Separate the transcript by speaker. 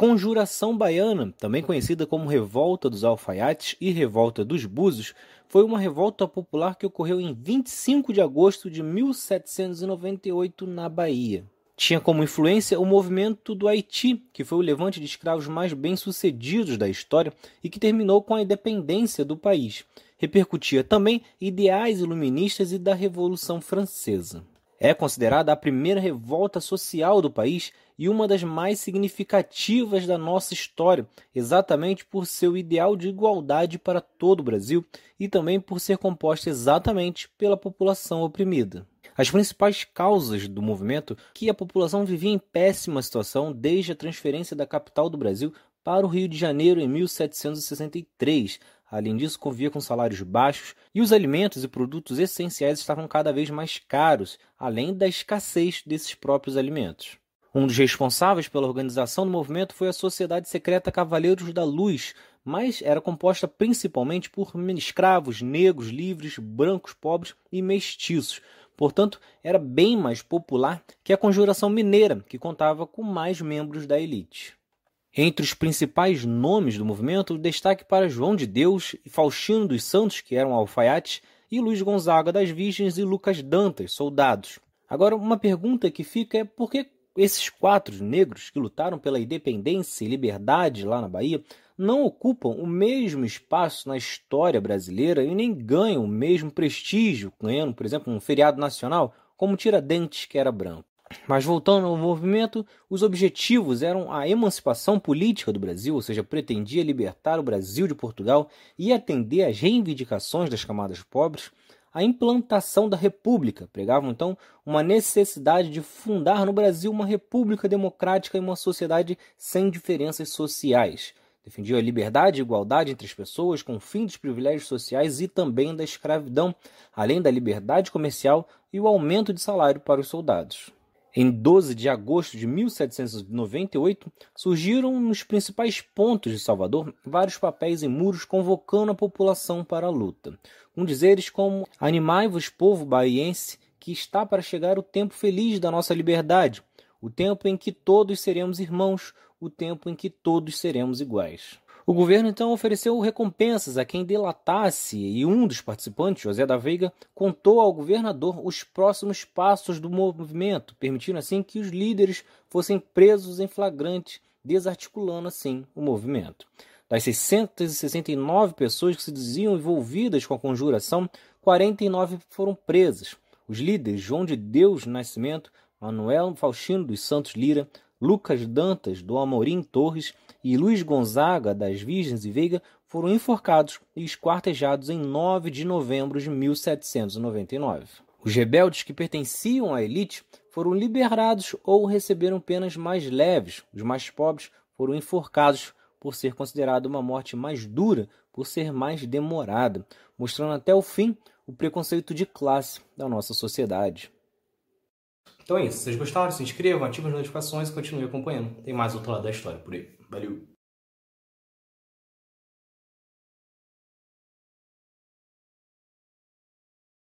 Speaker 1: Conjuração Baiana, também conhecida como Revolta dos Alfaiates e Revolta dos Búzios, foi uma revolta popular que ocorreu em 25 de agosto de 1798 na Bahia. Tinha como influência o movimento do Haiti, que foi o levante de escravos mais bem-sucedidos da história e que terminou com a independência do país. Repercutia também ideais iluministas e da Revolução Francesa. É considerada a primeira revolta social do país e uma das mais significativas da nossa história, exatamente por seu ideal de igualdade para todo o Brasil e também por ser composta exatamente pela população oprimida. As principais causas do movimento que a população vivia em péssima situação desde a transferência da capital do Brasil para o Rio de Janeiro em 1763, Além disso, convivia com salários baixos e os alimentos e produtos essenciais estavam cada vez mais caros, além da escassez desses próprios alimentos. Um dos responsáveis pela organização do movimento foi a Sociedade Secreta Cavaleiros da Luz, mas era composta principalmente por escravos, negros, livres, brancos, pobres e mestiços. Portanto, era bem mais popular que a Conjuração Mineira, que contava com mais membros da elite. Entre os principais nomes do movimento, destaque para João de Deus e Faustino dos Santos, que eram alfaiates, e Luiz Gonzaga das Virgens e Lucas Dantas, soldados. Agora, uma pergunta que fica é por que esses quatro negros que lutaram pela independência e liberdade lá na Bahia não ocupam o mesmo espaço na história brasileira e nem ganham o mesmo prestígio, ganhando, por exemplo, um feriado nacional, como Tiradentes, que era branco. Mas voltando ao movimento, os objetivos eram a emancipação política do Brasil, ou seja, pretendia libertar o Brasil de Portugal e atender às reivindicações das camadas pobres, a implantação da República, pregavam então uma necessidade de fundar no Brasil uma república democrática e uma sociedade sem diferenças sociais. Defendia a liberdade e igualdade entre as pessoas, com o fim dos privilégios sociais e também da escravidão, além da liberdade comercial e o aumento de salário para os soldados. Em 12 de agosto de 1798, surgiram nos principais pontos de Salvador vários papéis em muros convocando a população para a luta, com dizeres como: Animai-vos, povo baiense, que está para chegar o tempo feliz da nossa liberdade, o tempo em que todos seremos irmãos, o tempo em que todos seremos iguais. O governo então ofereceu recompensas a quem delatasse e um dos participantes, José da Veiga, contou ao governador os próximos passos do movimento, permitindo assim que os líderes fossem presos em flagrante, desarticulando assim o movimento. Das 669 pessoas que se diziam envolvidas com a conjuração, 49 foram presas. Os líderes João de Deus Nascimento, Manuel Faustino dos Santos Lira, Lucas Dantas do Amorim Torres e Luiz Gonzaga das Virgens e Veiga foram enforcados e esquartejados em 9 de novembro de 1799. Os rebeldes que pertenciam à elite foram liberados ou receberam penas mais leves. Os mais pobres foram enforcados por ser considerado uma morte mais dura, por ser mais demorada, mostrando até o fim o preconceito de classe da nossa sociedade. Então é isso. Se vocês gostaram, se inscrevam, ativem as notificações e continuem acompanhando. Tem mais outro lado da história por aí. Valeu!